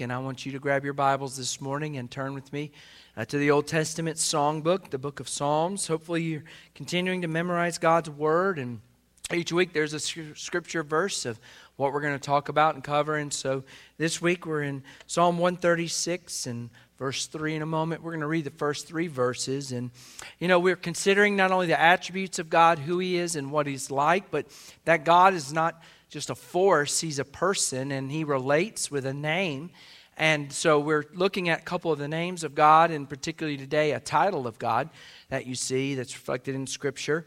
And I want you to grab your Bibles this morning and turn with me uh, to the Old Testament songbook, the book of Psalms. Hopefully, you're continuing to memorize God's Word. And each week, there's a scripture verse of what we're going to talk about and cover. And so this week, we're in Psalm 136 and verse 3 in a moment. We're going to read the first three verses. And, you know, we're considering not only the attributes of God, who He is, and what He's like, but that God is not just a force, he's a person and he relates with a name. And so we're looking at a couple of the names of God, and particularly today, a title of God that you see that's reflected in Scripture.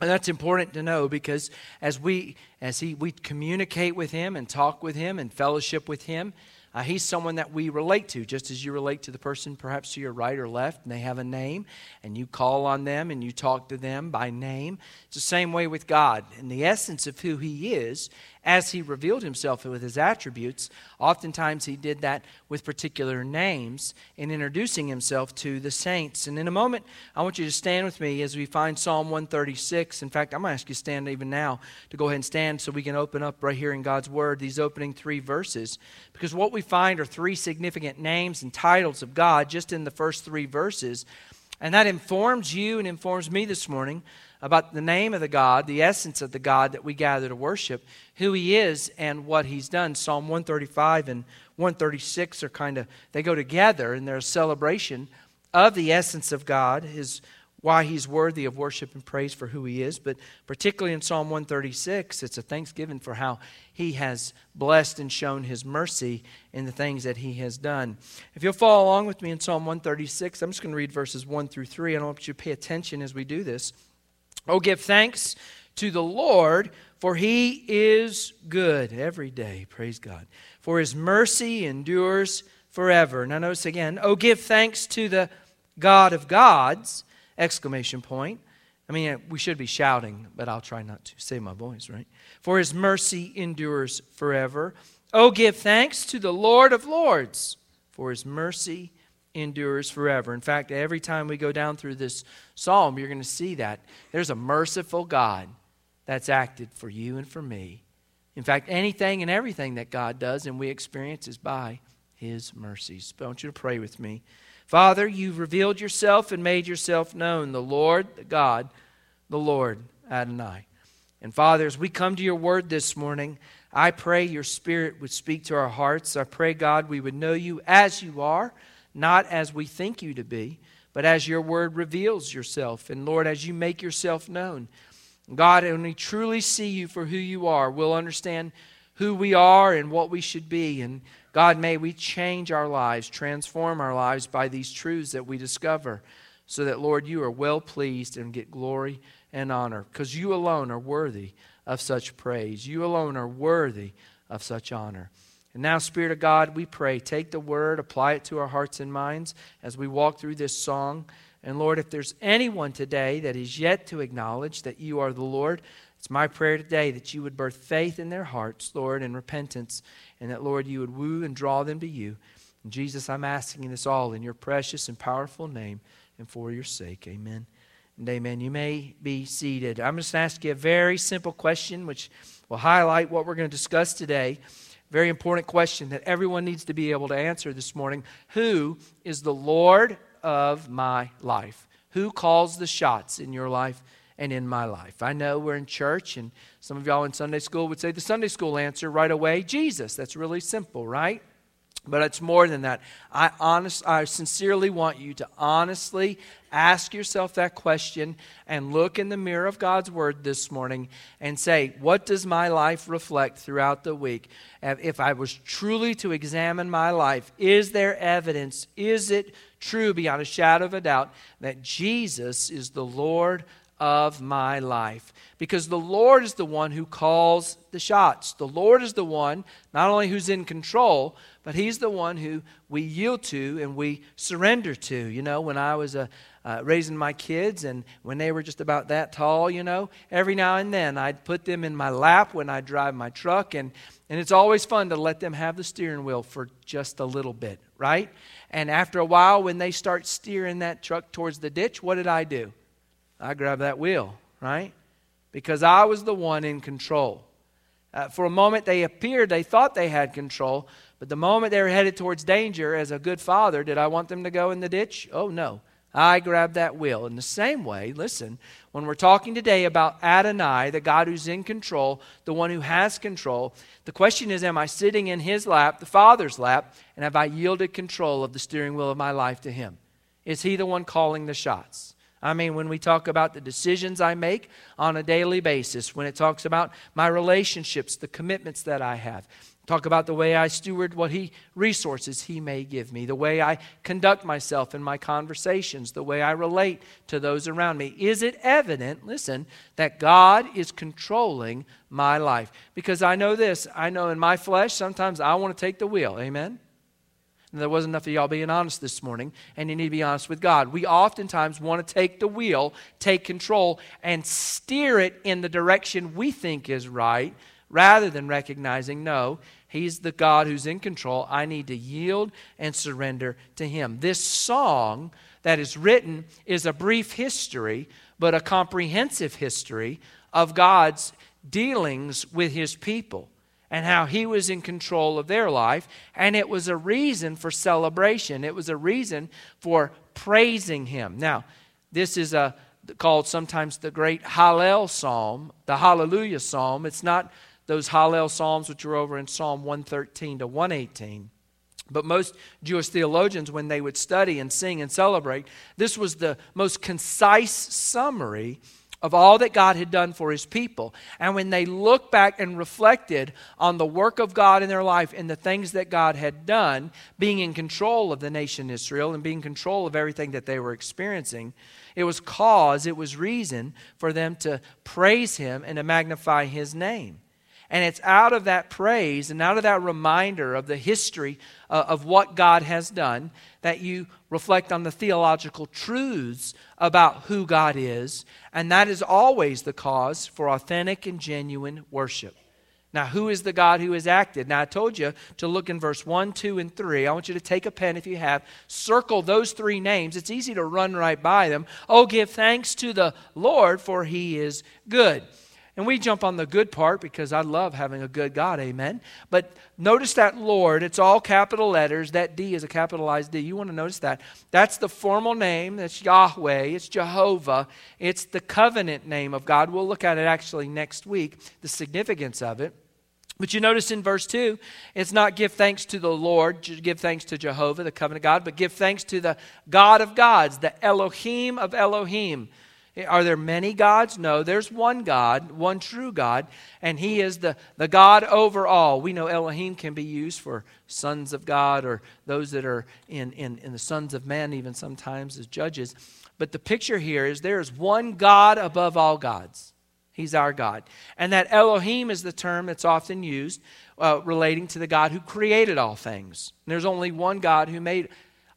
And that's important to know because as we as he we communicate with him and talk with him and fellowship with him, uh, he's someone that we relate to, just as you relate to the person perhaps to your right or left, and they have a name, and you call on them and you talk to them by name. It's the same way with God. And the essence of who He is as he revealed himself with his attributes, oftentimes he did that with particular names in introducing himself to the saints. And in a moment, I want you to stand with me as we find Psalm 136. In fact, I'm going to ask you to stand even now to go ahead and stand so we can open up right here in God's Word these opening three verses. Because what we find are three significant names and titles of God just in the first three verses. And that informs you and informs me this morning about the name of the God, the essence of the God that we gather to worship, who He is, and what He's done. Psalm 135 and 136 are kind of, they go together and they're a celebration of the essence of God, His why he's worthy of worship and praise for who he is. But particularly in Psalm 136, it's a thanksgiving for how he has blessed and shown his mercy in the things that he has done. If you'll follow along with me in Psalm 136, I'm just going to read verses 1 through 3. I want you to pay attention as we do this. Oh, give thanks to the Lord, for he is good every day. Praise God. For his mercy endures forever. Now, notice again, oh, give thanks to the God of gods! Exclamation point. I mean, we should be shouting, but I'll try not to save my voice, right? For his mercy endures forever. Oh, give thanks to the Lord of Lords, for his mercy endures forever. In fact, every time we go down through this psalm, you're going to see that there's a merciful God that's acted for you and for me. In fact, anything and everything that God does and we experience is by his mercies. I want you to pray with me. Father, you've revealed yourself and made yourself known, the Lord, the God, the Lord, Adonai. And Father, as we come to your word this morning, I pray your spirit would speak to our hearts. I pray, God, we would know you as you are not as we think you to be, but as your word reveals yourself. And Lord, as you make yourself known, God, when we truly see you for who you are, we'll understand who we are and what we should be. And God, may we change our lives, transform our lives by these truths that we discover, so that, Lord, you are well pleased and get glory and honor, because you alone are worthy of such praise. You alone are worthy of such honor. And now, Spirit of God, we pray, take the word, apply it to our hearts and minds as we walk through this song. And Lord, if there's anyone today that is yet to acknowledge that you are the Lord, it's my prayer today that you would birth faith in their hearts, Lord, and repentance, and that, Lord, you would woo and draw them to you. And Jesus, I'm asking this all in your precious and powerful name and for your sake. Amen and amen. You may be seated. I'm just going to ask you a very simple question, which will highlight what we're going to discuss today. Very important question that everyone needs to be able to answer this morning. Who is the Lord of my life? Who calls the shots in your life and in my life? I know we're in church, and some of y'all in Sunday school would say the Sunday school answer right away Jesus. That's really simple, right? But it's more than that. I honest, I sincerely want you to honestly ask yourself that question and look in the mirror of God's word this morning and say, what does my life reflect throughout the week? If I was truly to examine my life, is there evidence? Is it true beyond a shadow of a doubt that Jesus is the Lord of my life. Because the Lord is the one who calls the shots. The Lord is the one, not only who's in control, but He's the one who we yield to and we surrender to. You know, when I was uh, uh, raising my kids and when they were just about that tall, you know, every now and then I'd put them in my lap when I drive my truck, and, and it's always fun to let them have the steering wheel for just a little bit, right? And after a while, when they start steering that truck towards the ditch, what did I do? I grabbed that wheel, right? Because I was the one in control. Uh, for a moment, they appeared, they thought they had control, But the moment they were headed towards danger, as a good father, did I want them to go in the ditch? Oh, no. I grabbed that wheel. In the same way, listen, when we're talking today about Adonai, the God who's in control, the one who has control, the question is Am I sitting in his lap, the Father's lap, and have I yielded control of the steering wheel of my life to him? Is he the one calling the shots? I mean, when we talk about the decisions I make on a daily basis, when it talks about my relationships, the commitments that I have, talk about the way I steward what he resources he may give me, the way I conduct myself in my conversations, the way I relate to those around me. Is it evident, listen, that God is controlling my life? Because I know this, I know in my flesh sometimes I want to take the wheel. Amen. And there wasn't enough of y'all being honest this morning, and you need to be honest with God. We oftentimes want to take the wheel, take control, and steer it in the direction we think is right, rather than recognizing, no, He's the God who's in control. I need to yield and surrender to Him. This song that is written is a brief history, but a comprehensive history of God's dealings with His people and how he was in control of their life. And it was a reason for celebration, it was a reason for praising him. Now, this is a, called sometimes the great Hallel Psalm, the Hallelujah Psalm. It's not those Hallel Psalms which are over in Psalm 113 to 118. But most Jewish theologians, when they would study and sing and celebrate, this was the most concise summary of all that God had done for his people. And when they looked back and reflected on the work of God in their life and the things that God had done, being in control of the nation Israel and being in control of everything that they were experiencing, it was cause, it was reason for them to praise him and to magnify his name. And it's out of that praise and out of that reminder of the history uh, of what God has done that you reflect on the theological truths about who God is. And that is always the cause for authentic and genuine worship. Now, who is the God who has acted? Now, I told you to look in verse 1, 2, and 3. I want you to take a pen if you have, circle those three names. It's easy to run right by them. Oh, give thanks to the Lord, for he is good. And we jump on the good part because I love having a good God, amen. But notice that Lord, it's all capital letters. That D is a capitalized D. You want to notice that. That's the formal name. That's Yahweh. It's Jehovah. It's the covenant name of God. We'll look at it actually next week, the significance of it. But you notice in verse 2, it's not give thanks to the Lord, give thanks to Jehovah, the covenant God, but give thanks to the God of gods, the Elohim of Elohim. Are there many gods? No, there's one God, one true God, and He is the, the God over all. We know Elohim can be used for sons of God or those that are in, in, in the sons of man, even sometimes as judges. But the picture here is there is one God above all gods. He's our God. And that Elohim is the term that's often used uh, relating to the God who created all things. And there's only one God who made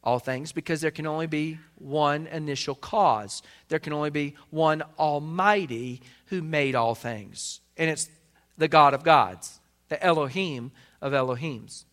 all things because there can only be one initial cause. There can only be one Almighty who made all things. And it's the God of gods, the Elohim of Elohims.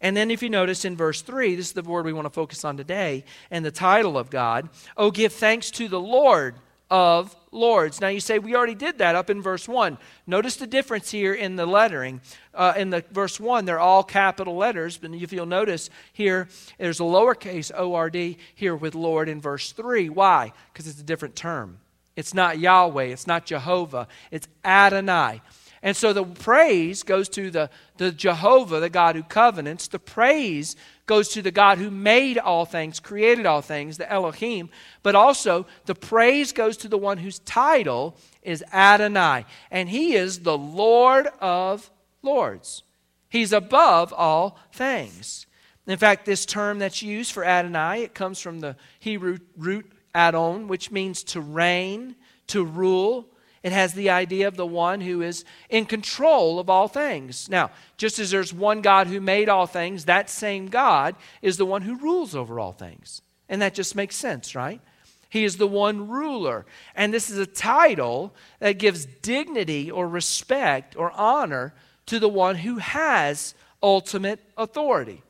And then, if you notice in verse 3, this is the word we want to focus on today, and the title of God, Oh, give thanks to the Lord of lords. Now you say we already did that up in verse 1. Notice the difference here in the lettering. Uh, in the verse 1, they're all capital letters, but if you'll notice here, there's a lowercase ORD here with Lord in verse 3. Why? Because it's a different term. It's not Yahweh, it's not Jehovah, it's Adonai. And so the praise goes to the, the Jehovah, the God who covenants. The praise goes to the God who made all things, created all things, the Elohim. But also, the praise goes to the one whose title is Adonai. And he is the Lord of lords. He's above all things. In fact, this term that's used for Adonai, it comes from the Hebrew root Adon, which means to reign, to rule, it has the idea of the one who is in control of all things. Now, just as there's one God who made all things, that same God is the one who rules over all things. And that just makes sense, right? He is the one ruler. And this is a title that gives dignity or respect or honor to the one who has ultimate authority.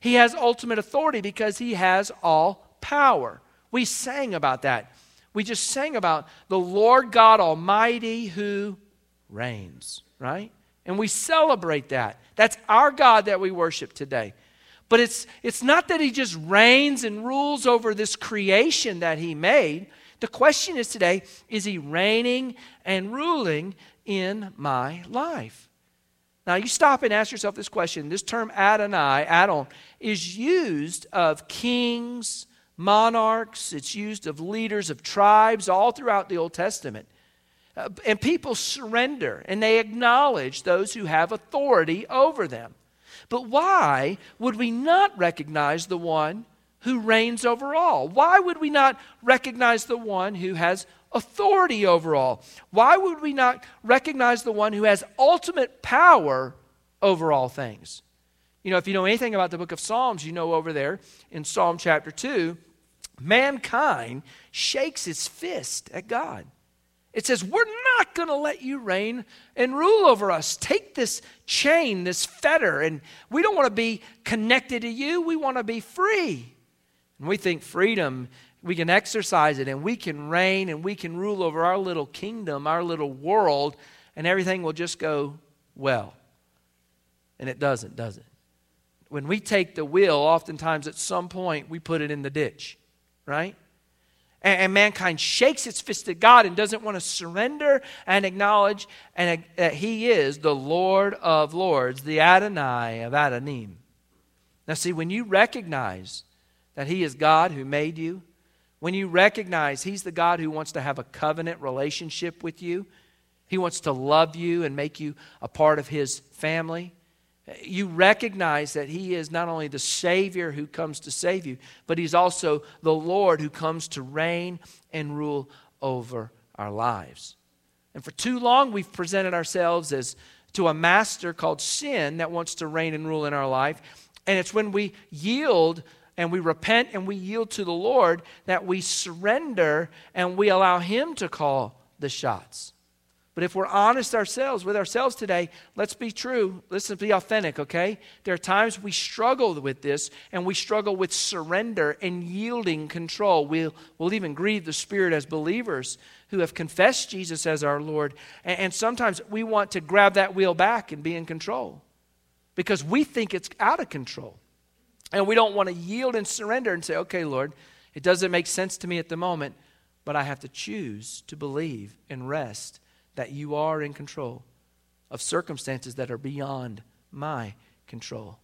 He has ultimate authority because he has all power. We sang about that we just sang about the Lord God Almighty who reigns, right? And we celebrate that. That's our God that we worship today. But it's, it's not that he just reigns and rules over this creation that he made. The question is today is he reigning and ruling in my life? Now, you stop and ask yourself this question. This term Adonai, Adon, is used of kings, monarchs, it's used of leaders of tribes all throughout the Old Testament. Uh, and people surrender and they acknowledge those who have authority over them. But why would we not recognize the one who reigns over all? Why would we not recognize the one who has authority over all? Why would we not recognize the one who has ultimate power over all things? You know, if you know anything about the book of Psalms, you know over there in Psalm chapter 2, mankind shakes its fist at God. It says, We're not going to let you reign and rule over us. Take this chain, this fetter, and we don't want to be connected to you. We want to be free. And we think freedom we can exercise it and we can reign and we can rule over our little kingdom, our little world, and everything will just go well. And it doesn't, does it? When we take the wheel, oftentimes at some point we put it in the ditch, right? And, and mankind shakes its fist at God and doesn't want to surrender and acknowledge and, uh, that He is the Lord of Lords, the Adonai of Adonim. Now, see, when you recognize that He is God who made you, when you recognize He's the God who wants to have a covenant relationship with you, He wants to love you and make you a part of His family. You recognize that He is not only the Savior who comes to save you, but He's also the Lord who comes to reign and rule over our lives. And for too long, we've presented ourselves as to a master called sin that wants to reign and rule in our life. And it's when we yield and we repent and we yield to the Lord, that we surrender and we allow Him to call the shots. But if we're honest ourselves with ourselves today, let's be true. Let's be authentic, okay? There are times we struggle with this and we struggle with surrender and yielding control. We'll, we'll even grieve the Spirit as believers who have confessed Jesus as our Lord. And, and sometimes we want to grab that wheel back and be in control because we think it's out of control. And we don't want to yield and surrender and say, okay, Lord, it doesn't make sense to me at the moment, but I have to choose to believe and rest that you are in control of circumstances that are beyond my control.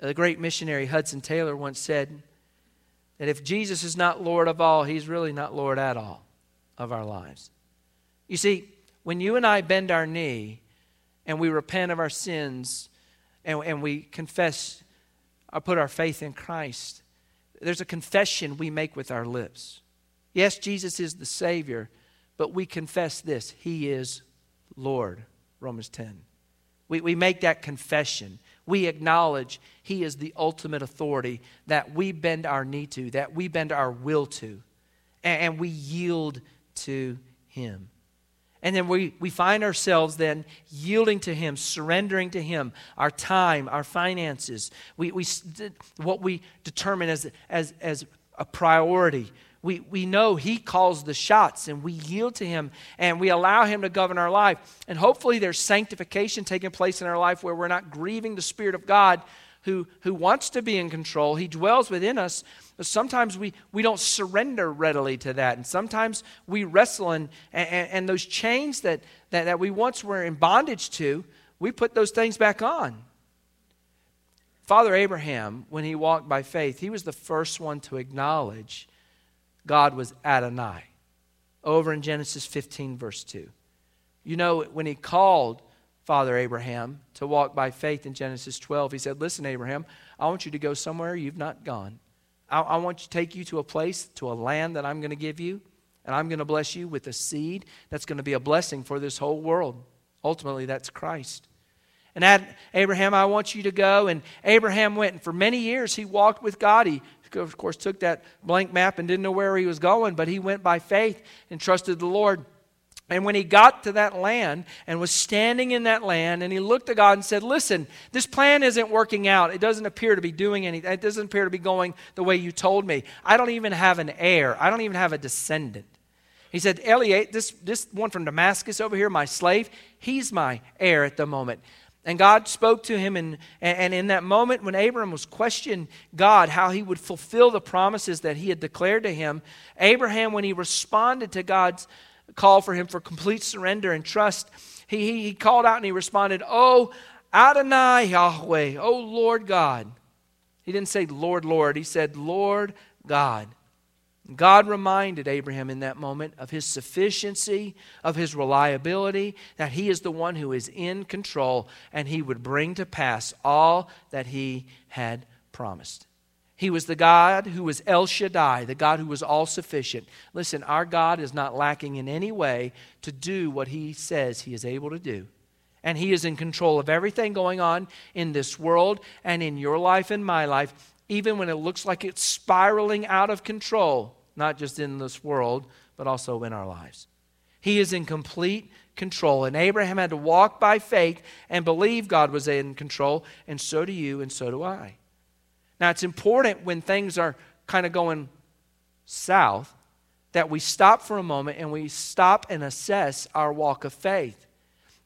The great missionary Hudson Taylor once said that if Jesus is not Lord of all, he's really not Lord at all of our lives. You see, when you and I bend our knee and we repent of our sins and, and we confess or put our faith in Christ, there's a confession we make with our lips. Yes, Jesus is the Savior, but we confess this He is Lord, Romans 10. We, we make that confession. We acknowledge He is the ultimate authority that we bend our knee to, that we bend our will to, and, and we yield to Him. And then we, we find ourselves then yielding to Him, surrendering to Him our time, our finances, we, we, what we determine as, as, as a priority. We, we know He calls the shots and we yield to Him and we allow Him to govern our life. And hopefully there's sanctification taking place in our life where we're not grieving the Spirit of God who, who wants to be in control. He dwells within us. But sometimes we, we don't surrender readily to that. And sometimes we wrestle, and, and, and those chains that, that, that we once were in bondage to, we put those things back on. Father Abraham, when he walked by faith, he was the first one to acknowledge God was Adonai. Over in Genesis 15, verse 2. You know, when he called Father Abraham to walk by faith in Genesis 12, he said, Listen, Abraham, I want you to go somewhere you've not gone. I, I want to take you to a place, to a land that I'm going to give you, and I'm going to bless you with a seed that's going to be a blessing for this whole world. Ultimately, that's Christ. And Abraham, I want you to go. And Abraham went, and for many years he walked with God. He, of course, took that blank map and didn't know where he was going, but he went by faith and trusted the Lord. And when he got to that land and was standing in that land, and he looked at God and said, Listen, this plan isn't working out. It doesn't appear to be doing anything. It doesn't appear to be going the way you told me. I don't even have an heir, I don't even have a descendant. He said, Eliezer, this, this one from Damascus over here, my slave, he's my heir at the moment. And God spoke to him, and, and in that moment when Abraham was questioning God how he would fulfill the promises that he had declared to him, Abraham, when he responded to God's call for him for complete surrender and trust, he, he, he called out and he responded, Oh, Adonai Yahweh, oh Lord God. He didn't say Lord, Lord. He said, Lord God. God reminded Abraham in that moment of his sufficiency, of his reliability, that he is the one who is in control and he would bring to pass all that he had promised. He was the God who was El Shaddai, the God who was all sufficient. Listen, our God is not lacking in any way to do what he says he is able to do. And he is in control of everything going on in this world and in your life and my life, even when it looks like it's spiraling out of control not just in this world, but also in our lives. He is in complete control. And Abraham had to walk by faith and believe God was in control, and so do you, and so do I. Now, it's important when things are kind of going south that we stop for a moment and we stop and assess our walk of faith.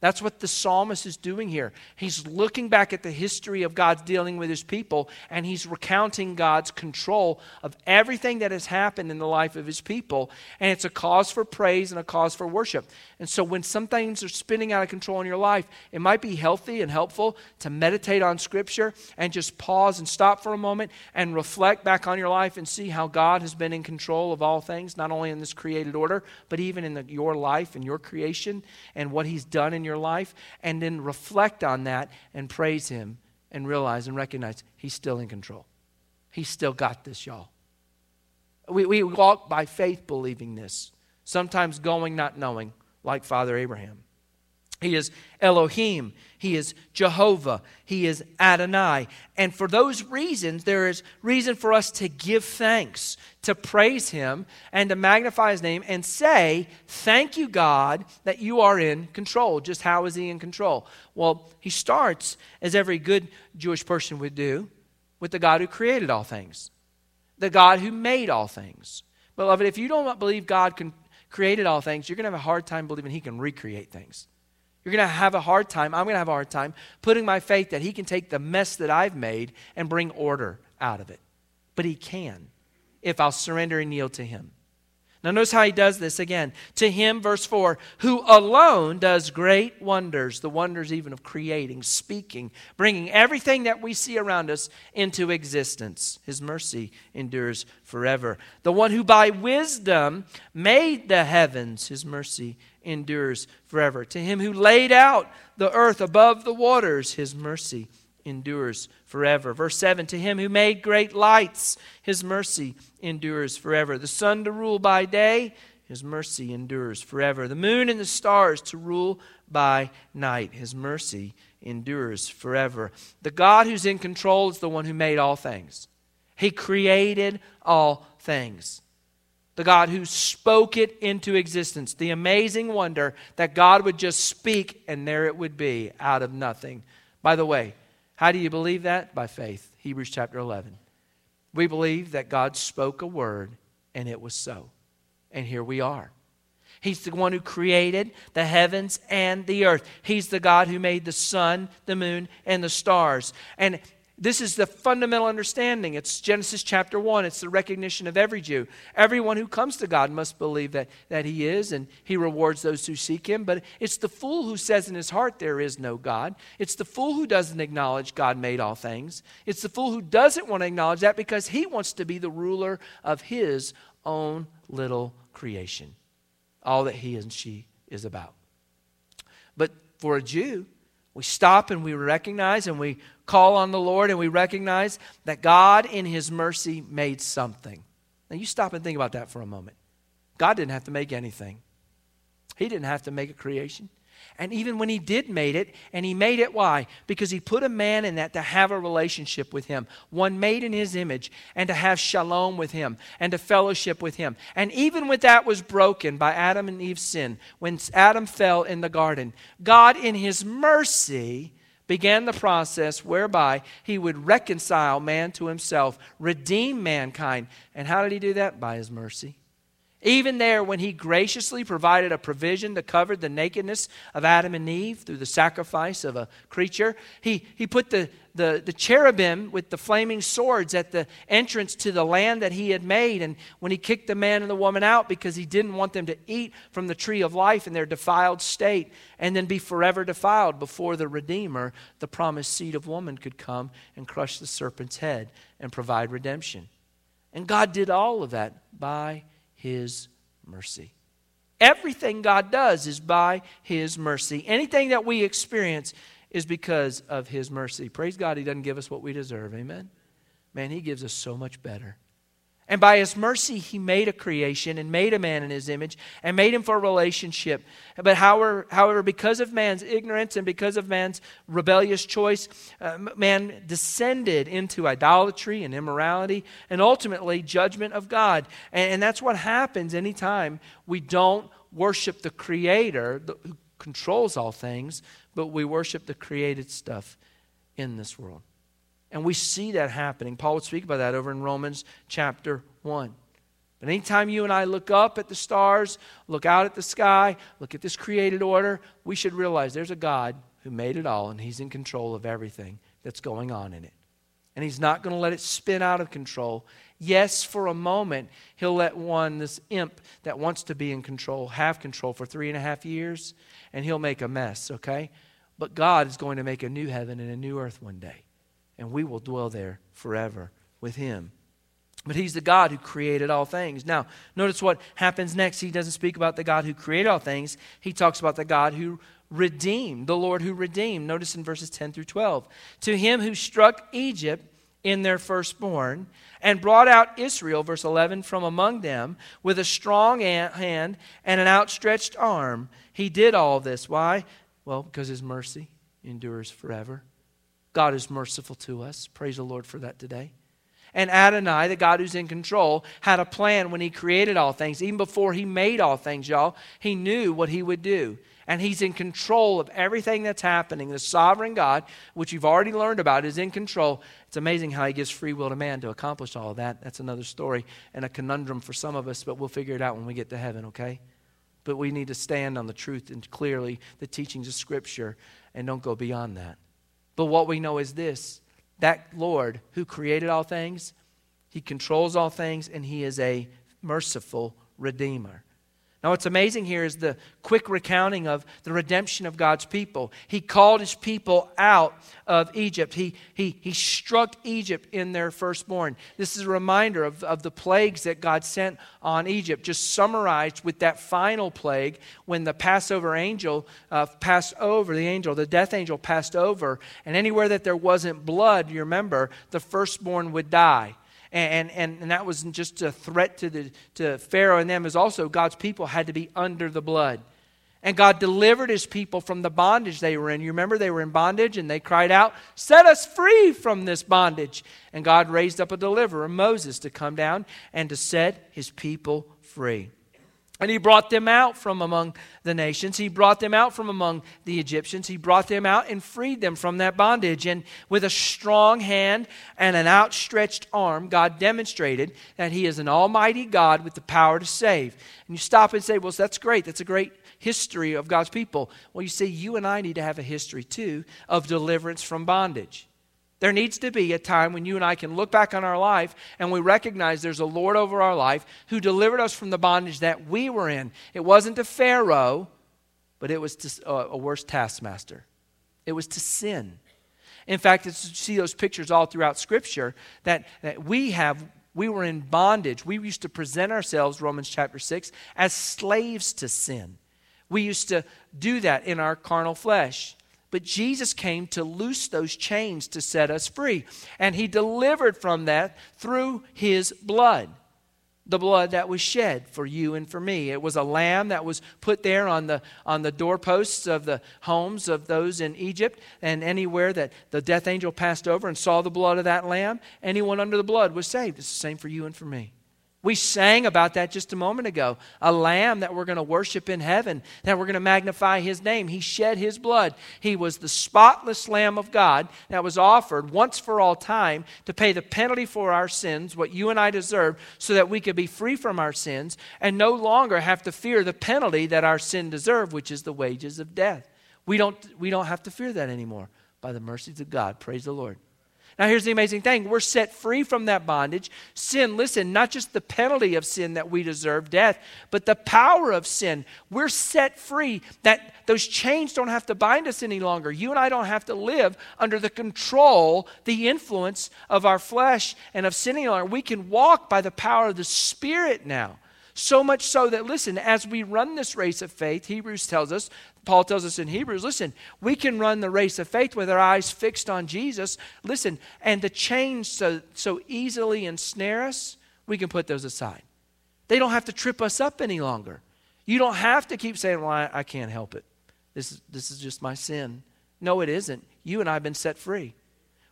That's what the psalmist is doing here. He's looking back at the history of God's dealing with his people, and he's recounting God's control of everything that has happened in the life of his people. And it's a cause for praise and a cause for worship. And so, when some things are spinning out of control in your life, it might be healthy and helpful to meditate on Scripture and just pause and stop for a moment and reflect back on your life and see how God has been in control of all things, not only in this created order, but even in the, your life and your creation and what he's done in your life and then reflect on that and praise Him and realize and recognize He's still in control. He's still got this, y'all. We, we walk by faith believing this, sometimes going not knowing, like Father Abraham. He is Elohim. He is Jehovah. He is Adonai. And for those reasons, there is reason for us to give thanks, to praise Him, and to magnify His name and say, Thank you, God, that you are in control. Just how is He in control? Well, He starts, as every good Jewish person would do, with the God who created all things, the God who made all things. Beloved, if you don't believe God can, created all things, you're going to have a hard time believing He can recreate things. You're going to have a hard time. I'm going to have a hard time putting my faith that He can take the mess that I've made and bring order out of it. But He can if I'll surrender and yield to Him. Now, notice how He does this again. To Him, verse 4, who alone does great wonders, the wonders even of creating, speaking, bringing everything that we see around us into existence. His mercy endures forever. The one who by wisdom made the heavens, His mercy endures forever. To him who laid out the earth above the waters, his mercy endures forever. Verse 7 To him who made great lights, his mercy endures forever. The sun to rule by day, his mercy endures forever. The moon and the stars to rule by night, his mercy endures forever. The God who's in control is the one who made all things, he created all things the God who spoke it into existence. The amazing wonder that God would just speak and there it would be out of nothing. By the way, how do you believe that? By faith. Hebrews chapter 11. We believe that God spoke a word and it was so. And here we are. He's the one who created the heavens and the earth. He's the God who made the sun, the moon, and the stars. And this is the fundamental understanding. It's Genesis chapter 1. It's the recognition of every Jew. Everyone who comes to God must believe that, that He is, and He rewards those who seek Him. But it's the fool who says in his heart, There is no God. It's the fool who doesn't acknowledge God made all things. It's the fool who doesn't want to acknowledge that because he wants to be the ruler of his own little creation. All that he and she is about. But for a Jew, we stop and we recognize and we call on the Lord and we recognize that God, in His mercy, made something. Now, you stop and think about that for a moment. God didn't have to make anything, He didn't have to make a creation. And even when he did made it, and he made it why? Because he put a man in that to have a relationship with him, one made in his image, and to have shalom with him, and to fellowship with him. And even when that was broken by Adam and Eve's sin, when Adam fell in the garden, God in his mercy began the process whereby he would reconcile man to himself, redeem mankind. And how did he do that? By his mercy. Even there, when he graciously provided a provision to cover the nakedness of Adam and Eve through the sacrifice of a creature, he, he put the, the, the cherubim with the flaming swords at the entrance to the land that he had made. And when he kicked the man and the woman out because he didn't want them to eat from the tree of life in their defiled state and then be forever defiled before the Redeemer, the promised seed of woman, could come and crush the serpent's head and provide redemption. And God did all of that by his mercy. Everything God does is by His mercy. Anything that we experience is because of His mercy. Praise God, He doesn't give us what we deserve. Amen? Man, He gives us so much better. And by his mercy, he made a creation and made a man in his image and made him for a relationship. But however, however because of man's ignorance and because of man's rebellious choice, uh, man descended into idolatry and immorality and ultimately judgment of God. And, and that's what happens anytime we don't worship the Creator who controls all things, but we worship the created stuff in this world. And we see that happening. Paul would speak about that over in Romans chapter 1. But anytime you and I look up at the stars, look out at the sky, look at this created order, we should realize there's a God who made it all and He's in control of everything that's going on in it. And He's not going to let it spin out of control. Yes, for a moment, He'll let one, this imp that wants to be in control, have control for three and a half years, and He'll make a mess, okay? But God is going to make a new heaven and a new earth one day and we will dwell there forever with him. But he's the God who created all things. Now, notice what happens next. He doesn't speak about the God who created all things, he talks about the God who redeemed, the Lord who redeemed. Notice in verses 10 through 12. To him who struck Egypt in their firstborn and brought out Israel, verse 11, from among them with a strong hand and an outstretched arm. He did all this. Why? Well, because his mercy endures forever. God is merciful to us. Praise the Lord for that today. And Adonai, the God who's in control, had a plan when he created all things. Even before he made all things, y'all, he knew what he would do. And he's in control of everything that's happening. The sovereign God, which you've already learned about, is in control. It's amazing how he gives free will to man to accomplish all of that. That's another story and a conundrum for some of us, but we'll figure it out when we get to heaven, okay? But we need to stand on the truth and clearly the teachings of Scripture and don't go beyond that. But what we know is this that Lord who created all things, he controls all things, and he is a merciful redeemer. Now, what's amazing here is the quick recounting of the redemption of God's people. He called his people out of Egypt. He, he, he struck Egypt in their firstborn. This is a reminder of, of the plagues that God sent on Egypt, just summarized with that final plague when the Passover angel uh, passed over, the angel, the death angel passed over, and anywhere that there wasn't blood, you remember, the firstborn would die. And, and, and that wasn't just a threat to, the, to Pharaoh and them, was also God's people had to be under the blood. And God delivered his people from the bondage they were in. You remember they were in bondage and they cried out, Set us free from this bondage. And God raised up a deliverer, Moses, to come down and to set his people free. And he brought them out from among the nations. He brought them out from among the Egyptians. He brought them out and freed them from that bondage. And with a strong hand and an outstretched arm, God demonstrated that He is an almighty God with the power to save. And you stop and say, Well, that's great. That's a great history of God's people. Well, you see, you and I need to have a history too of deliverance from bondage. There needs to be a time when you and I can look back on our life and we recognize there's a Lord over our life who delivered us from the bondage that we were in. It wasn't to Pharaoh, but it was to a worse taskmaster. It was to sin. In fact, you see those pictures all throughout Scripture that, that we have we were in bondage. We used to present ourselves, Romans chapter 6, as slaves to sin. We used to do that in our carnal flesh. But Jesus came to loose those chains to set us free. And he delivered from that through his blood. The blood that was shed for you and for me. It was a lamb that was put there on the, on the doorposts of the homes of those in Egypt. And anywhere that the death angel passed over and saw the blood of that lamb, anyone under the blood was saved. It's the same for you and for me. We sang about that just a moment ago. A lamb that we're going to worship in heaven, that we're going to magnify his name. He shed his blood. He was the spotless lamb of God that was offered once for all time to pay the penalty for our sins, what you and I deserve, so that we could be free from our sins and no longer have to fear the penalty that our sin deserved, which is the wages of death. We don't, we don't have to fear that anymore by the mercies of God. Praise the Lord. Now, here's the amazing thing we're set free from that bondage. Sin, listen, not just the penalty of sin that we deserve, death, but the power of sin. We're set free that those chains don't have to bind us any longer. You and I don't have to live under the control, the influence of our flesh and of sin any longer. We can walk by the power of the Spirit now. So much so that, listen, as we run this race of faith, Hebrews tells us, Paul tells us in Hebrews, listen, we can run the race of faith with our eyes fixed on Jesus. Listen, and the chains so, so easily ensnare us, we can put those aside. They don't have to trip us up any longer. You don't have to keep saying, well, I, I can't help it. This is, this is just my sin. No, it isn't. You and I have been set free.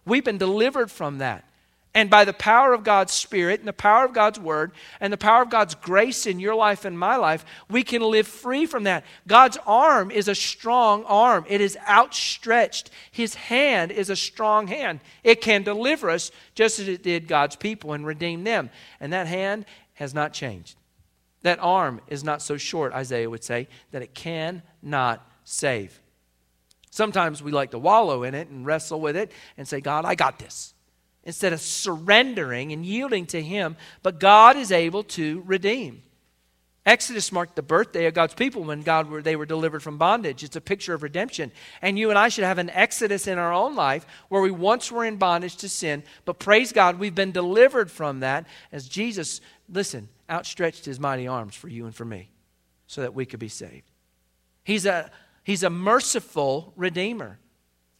We've been delivered from that. And by the power of God's Spirit and the power of God's Word and the power of God's grace in your life and my life, we can live free from that. God's arm is a strong arm, it is outstretched. His hand is a strong hand. It can deliver us just as it did God's people and redeem them. And that hand has not changed. That arm is not so short, Isaiah would say, that it cannot save. Sometimes we like to wallow in it and wrestle with it and say, God, I got this instead of surrendering and yielding to Him. But God is able to redeem. Exodus marked the birthday of God's people when God were, they were delivered from bondage. It's a picture of redemption. And you and I should have an exodus in our own life where we once were in bondage to sin, but praise God, we've been delivered from that as Jesus, listen, outstretched his mighty arms for you and for me so that we could be saved. He's a, he's a merciful redeemer.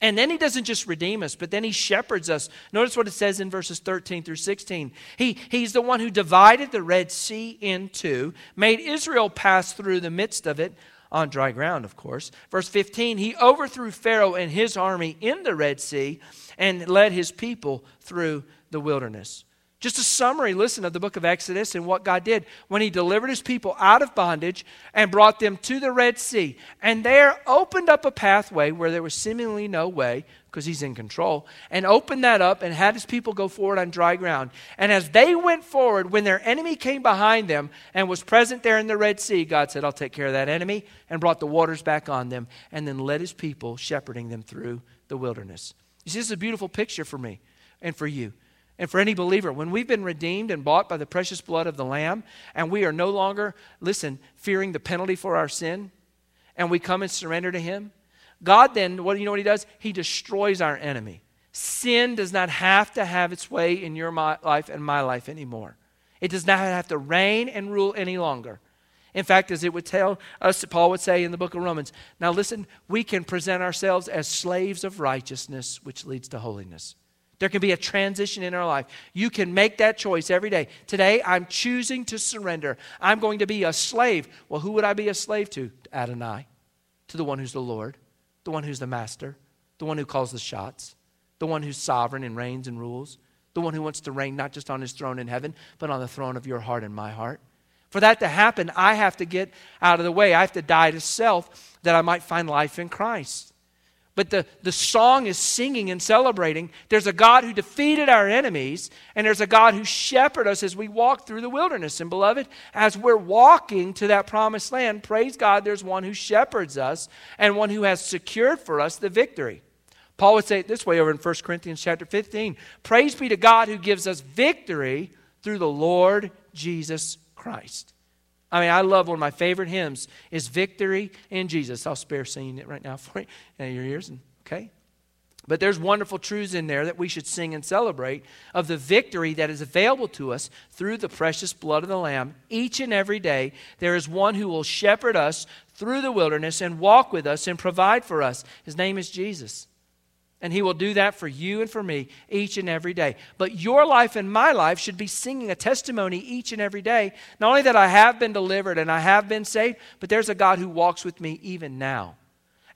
And then he doesn't just redeem us, but then he shepherds us. Notice what it says in verses 13 through 16. He, he's the one who divided the Red Sea in two, made Israel pass through the midst of it on dry ground, of course. Verse 15, he overthrew Pharaoh and his army in the Red Sea and led his people through the wilderness. Just a summary, listen, of the book of Exodus and what God did when He delivered His people out of bondage and brought them to the Red Sea. And there opened up a pathway where there was seemingly no way, because He's in control, and opened that up and had His people go forward on dry ground. And as they went forward, when their enemy came behind them and was present there in the Red Sea, God said, I'll take care of that enemy, and brought the waters back on them, and then led His people, shepherding them through the wilderness. You see, this is a beautiful picture for me and for you and for any believer, when we've been redeemed and bought by the precious blood of the Lamb, and we are no longer, listen, fearing the penalty for our sin, and we come and surrender to Him, God then, what do you know what He does? He destroys our enemy. Sin does not have to have its way in your life and my life anymore. It does not have to reign and rule any longer. In fact, as it would tell us, Paul would say in the book of Romans, now listen, we can present ourselves as slaves of righteousness, which leads to holiness. There can be a transition in our life. You can make that choice every day. Today, I'm choosing to surrender. I'm going to be a slave. Well, who would I be a slave to? Adonai, to the one who's the Lord, the one who's the master, the one who calls the shots, the one who's sovereign and reigns and rules, the one who wants to reign not just on his throne in heaven, but on the throne of your heart and my heart. For that to happen, I have to get out of the way. I have to die to self that I might find life in Christ. But the, the song is singing and celebrating. There's a God who defeated our enemies, and there's a God who shepherded us as we walk through the wilderness. And beloved, as we're walking to that promised land, praise God, there's one who shepherds us and one who has secured for us the victory. Paul would say it this way over in 1 Corinthians chapter 15 Praise be to God who gives us victory through the Lord Jesus Christ. I mean, I love one of my favorite hymns is Victory in Jesus. I'll spare singing it right now for you in your ears. Okay? But there's wonderful truths in there that we should sing and celebrate of the victory that is available to us through the precious blood of the Lamb. Each and every day, there is one who will shepherd us through the wilderness and walk with us and provide for us. His name is Jesus. And He will do that for you and for me each and every day. But your life and my life should be singing a testimony each and every day. Not only that I have been delivered and I have been saved, but there's a God who walks with me even now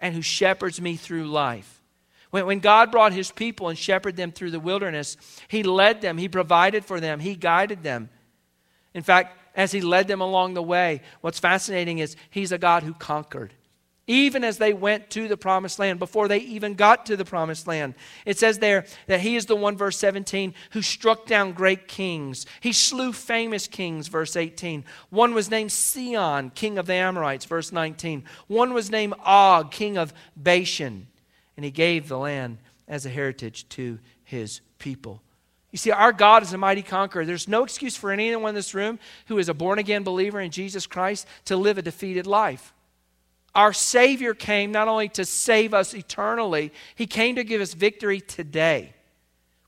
and who shepherds me through life. When, when God brought His people and shepherded them through the wilderness, He led them, He provided for them, He guided them. In fact, as he led them along the way, what's fascinating is he's a God who conquered even as they went to the promised land, before they even got to the promised land. It says there that he is the one, verse 17, who struck down great kings. He slew famous kings, verse 18. One was named Sihon, king of the Amorites, verse 19. One was named Og, king of Bashan. And he gave the land as a heritage to his people. You see, our God is a mighty conqueror. There's no excuse for anyone in this room who is a born again believer in Jesus Christ to live a defeated life. Our Savior came not only to save us eternally, He came to give us victory today.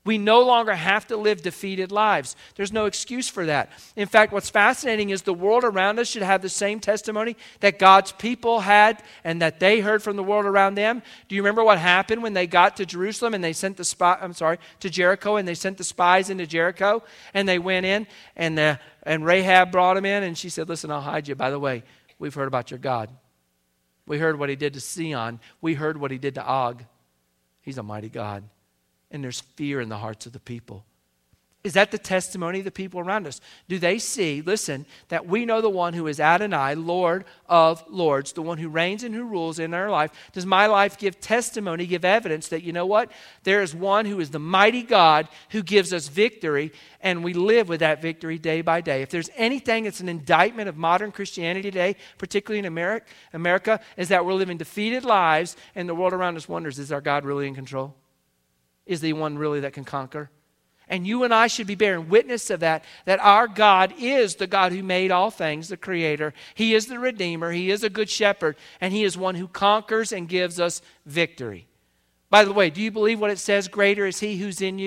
We no longer have to live defeated lives. There's no excuse for that. In fact, what's fascinating is the world around us should have the same testimony that God's people had and that they heard from the world around them. Do you remember what happened when they got to Jerusalem and they sent the spy, I'm sorry, to Jericho and they sent the spies into Jericho and they went in and, the, and Rahab brought them in and she said, Listen, I'll hide you. By the way, we've heard about your God. We heard what he did to Sihon. We heard what he did to Og. He's a mighty God. And there's fear in the hearts of the people. Is that the testimony of the people around us? Do they see, listen, that we know the one who is Adonai, Lord of Lords, the one who reigns and who rules in our life? Does my life give testimony, give evidence that, you know what? There is one who is the mighty God who gives us victory, and we live with that victory day by day. If there's anything that's an indictment of modern Christianity today, particularly in America, America is that we're living defeated lives, and the world around us wonders, is our God really in control? Is the one really that can conquer? And you and I should be bearing witness of that, that our God is the God who made all things, the Creator. He is the Redeemer. He is a good shepherd. And He is one who conquers and gives us victory. By the way, do you believe what it says? Greater is He who's in you